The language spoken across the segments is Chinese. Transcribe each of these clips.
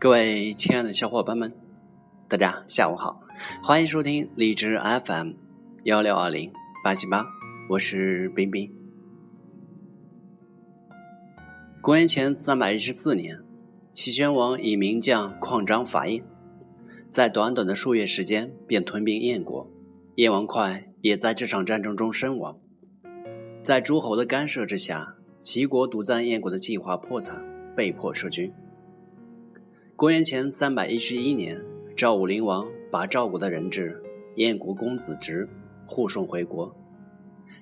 各位亲爱的小伙伴们，大家下午好，欢迎收听荔枝 FM 幺六二零八七八，我是冰冰。公元前三百一十四年，齐宣王以名将旷章伐燕，在短短的数月时间便吞并燕国，燕王哙也在这场战争中身亡。在诸侯的干涉之下，齐国独占燕国的计划破产，被迫撤军。公元前三百一十一年，赵武灵王把赵国的人质燕国公子直护送回国，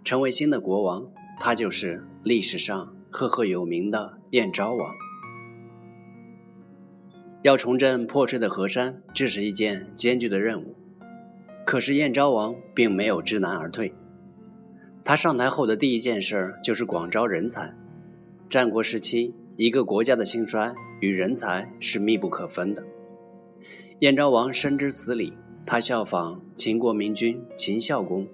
成为新的国王。他就是历史上赫赫有名的燕昭王。要重振破碎的河山，这是一件艰巨的任务。可是燕昭王并没有知难而退。他上台后的第一件事就是广招人才。战国时期，一个国家的兴衰。与人才是密不可分的。燕昭王深知此理，他效仿秦国明君秦孝公，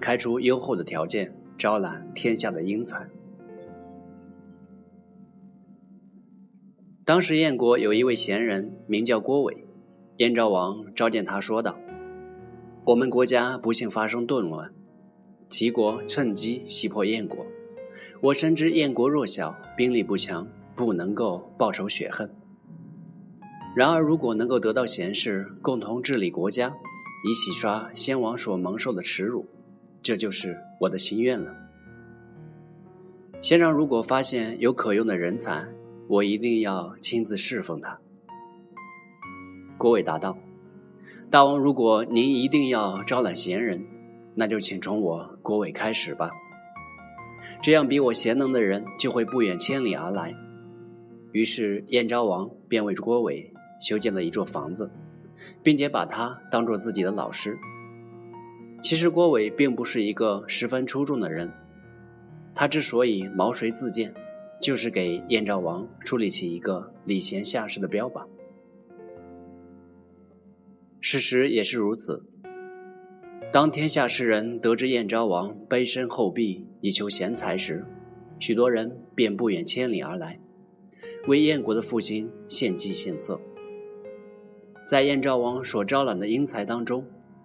开出优厚的条件，招揽天下的英才。当时燕国有一位贤人，名叫郭伟。燕昭王召见他说道：“我们国家不幸发生动乱，齐国趁机袭破燕国。我深知燕国弱小，兵力不强。”不能够报仇雪恨。然而，如果能够得到贤士共同治理国家，以洗刷先王所蒙受的耻辱，这就是我的心愿了。先生如果发现有可用的人才，我一定要亲自侍奉他。郭伟答道：“大王，如果您一定要招揽贤人，那就请从我郭伟开始吧。这样比我贤能的人就会不远千里而来。”于是，燕昭王便为郭伟修建了一座房子，并且把他当做自己的老师。其实，郭伟并不是一个十分出众的人，他之所以毛遂自荐，就是给燕昭王树立起一个礼贤下士的标榜。事实也是如此。当天下士人得知燕昭王卑身厚壁以求贤才时，许多人便不远千里而来。为燕国的复兴献计献策。在燕昭王所招揽的英才当中，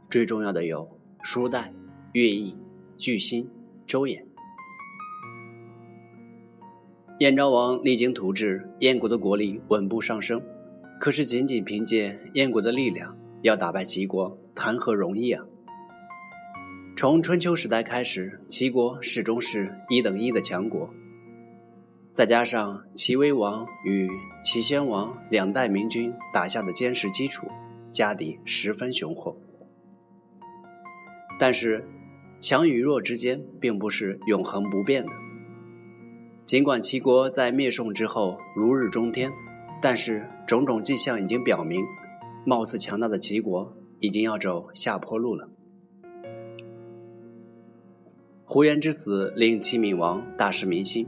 最重要的有叔代、乐毅、巨辛、周衍。燕昭王励精图治，燕国的国力稳步上升。可是，仅仅凭借燕国的力量，要打败齐国，谈何容易啊！从春秋时代开始，齐国始终是一等一的强国。再加上齐威王与齐宣王两代明君打下的坚实基础，家底十分雄厚。但是，强与弱之间并不是永恒不变的。尽管齐国在灭宋之后如日中天，但是种种迹象已经表明，貌似强大的齐国已经要走下坡路了。胡元之死令齐闵王大失民心。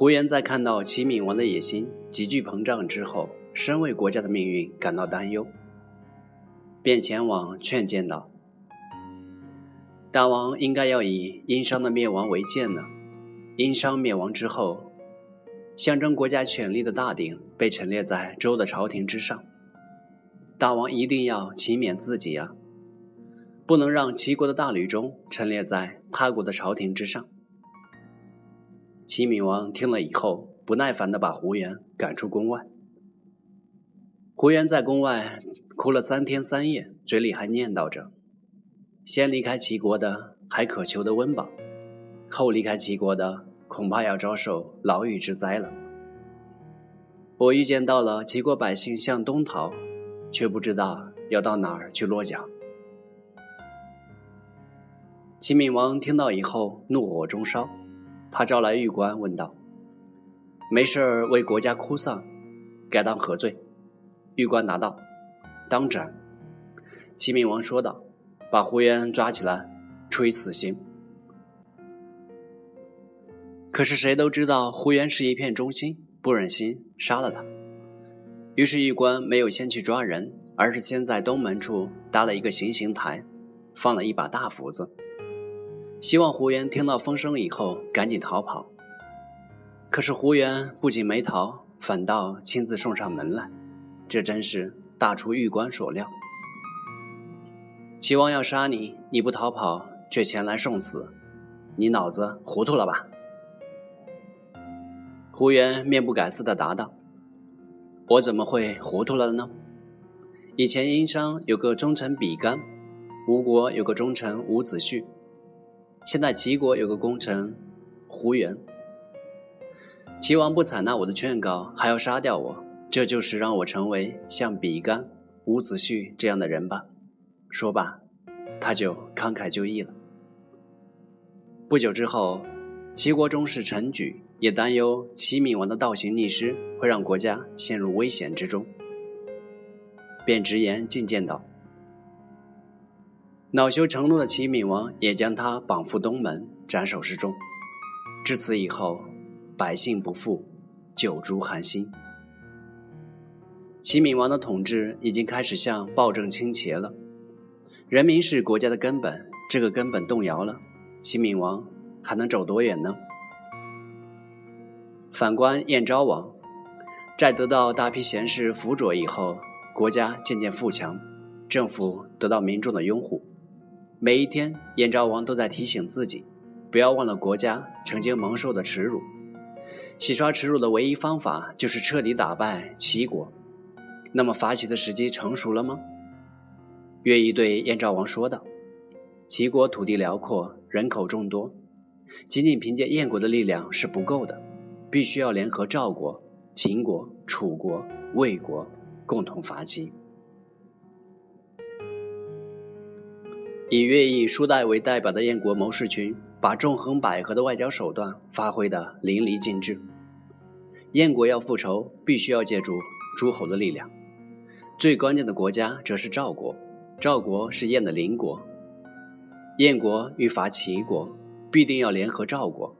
胡元在看到齐闵王的野心急剧膨胀之后，深为国家的命运感到担忧，便前往劝谏道：“大王应该要以殷商的灭亡为鉴呢。殷商灭亡之后，象征国家权力的大鼎被陈列在周的朝廷之上，大王一定要勤勉自己啊，不能让齐国的大吕中陈列在他国的朝廷之上。”齐闵王听了以后，不耐烦地把胡元赶出宫外。胡元在宫外哭了三天三夜，嘴里还念叨着：“先离开齐国的还可求得温饱，后离开齐国的恐怕要遭受牢狱之灾了。我预见到了齐国百姓向东逃，却不知道要到哪儿去落脚。”齐闵王听到以后，怒火中烧。他招来狱官，问道：“没事儿为国家哭丧，该当何罪？”狱官答道：“当斩。”齐闵王说道：“把胡渊抓起来，处以死刑。”可是谁都知道胡渊是一片忠心，不忍心杀了他。于是狱官没有先去抓人，而是先在东门处搭了一个行刑台，放了一把大斧子。希望胡元听到风声以后赶紧逃跑。可是胡元不仅没逃，反倒亲自送上门来，这真是大出玉官所料。齐王要杀你，你不逃跑，却前来送死，你脑子糊涂了吧？胡元面不改色地答道：“我怎么会糊涂了呢？以前殷商有个忠臣比干，吴国有个忠臣伍子胥，现在齐国有个功臣胡元。齐王不采纳我的劝告，还要杀掉我，这就是让我成为像比干、伍子胥这样的人吧？”说罢，他就慷慨就义了。不久之后，齐国宗室陈举也担忧齐闵王的倒行逆施会让国家陷入危险之中，便直言进谏道：“恼羞成怒的齐闵王也将他绑赴东门，斩首示众。至此以后，百姓不富，九族寒心。齐闵王的统治已经开始向暴政倾斜了。”人民是国家的根本，这个根本动摇了，齐闵王还能走多远呢？反观燕昭王，在得到大批贤士辅佐以后，国家渐渐富强，政府得到民众的拥护。每一天，燕昭王都在提醒自己，不要忘了国家曾经蒙受的耻辱。洗刷耻辱的唯一方法就是彻底打败齐国。那么，伐齐的时机成熟了吗？乐毅对燕昭王说道：“齐国土地辽阔，人口众多，仅仅凭借燕国的力量是不够的，必须要联合赵国、秦国、楚国、魏国共同伐齐。”以乐毅、叔代为代表的燕国谋士群，把纵横捭阖的外交手段发挥得淋漓尽致。燕国要复仇，必须要借助诸侯的力量，最关键的国家则是赵国。赵国是燕的邻国，燕国欲伐齐国，必定要联合赵国，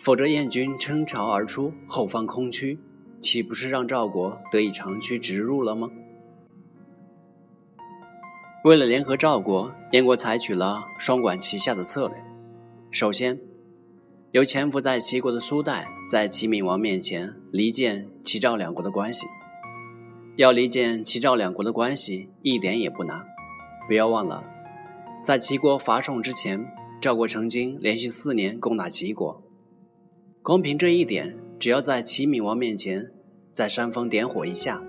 否则燕军撑巢而出，后方空虚，岂不是让赵国得以长驱直入了吗？为了联合赵国，燕国采取了双管齐下的策略。首先，由潜伏在齐国的苏代在齐闵王面前离间齐赵两国的关系。要离间齐赵两国的关系，一点也不难。不要忘了，在齐国伐宋之前，赵国曾经连续四年攻打齐国。光凭这一点，只要在齐闵王面前再煽风点火一下，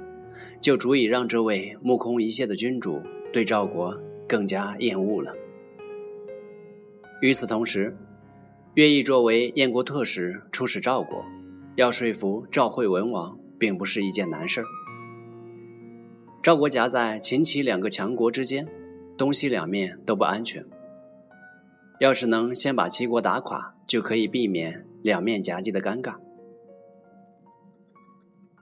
就足以让这位目空一切的君主对赵国更加厌恶了。与此同时，乐毅作为燕国特使出使赵国，要说服赵惠文王，并不是一件难事儿。赵国夹在秦齐两个强国之间。东西两面都不安全。要是能先把齐国打垮，就可以避免两面夹击的尴尬。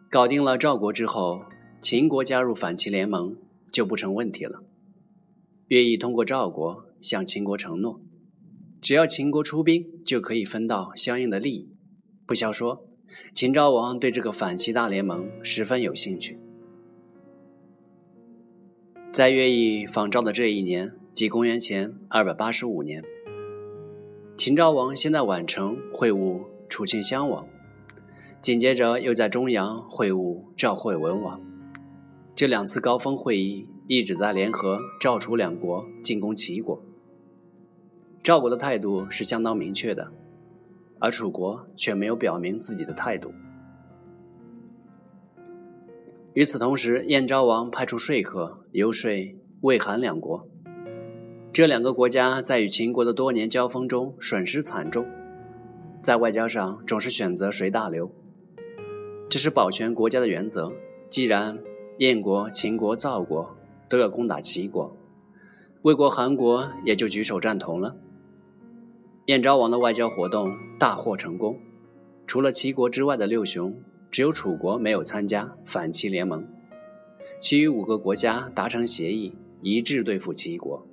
搞定了赵国之后，秦国加入反齐联盟就不成问题了。乐毅通过赵国向秦国承诺，只要秦国出兵，就可以分到相应的利益。不消说，秦昭王对这个反齐大联盟十分有兴趣。在乐毅访赵的这一年，即公元前二百八十五年，秦昭王先在宛城会晤楚顷襄王，紧接着又在中阳会晤赵惠文王。这两次高峰会议一直在联合赵楚两国进攻齐国。赵国的态度是相当明确的，而楚国却没有表明自己的态度。与此同时，燕昭王派出说客游说魏、韩两国。这两个国家在与秦国的多年交锋中损失惨重，在外交上总是选择随大流，这是保全国家的原则。既然燕国、秦国、赵国都要攻打齐国，魏国、韩国也就举手赞同了。燕昭王的外交活动大获成功，除了齐国之外的六雄。只有楚国没有参加反齐联盟，其余五个国家达成协议，一致对付齐国。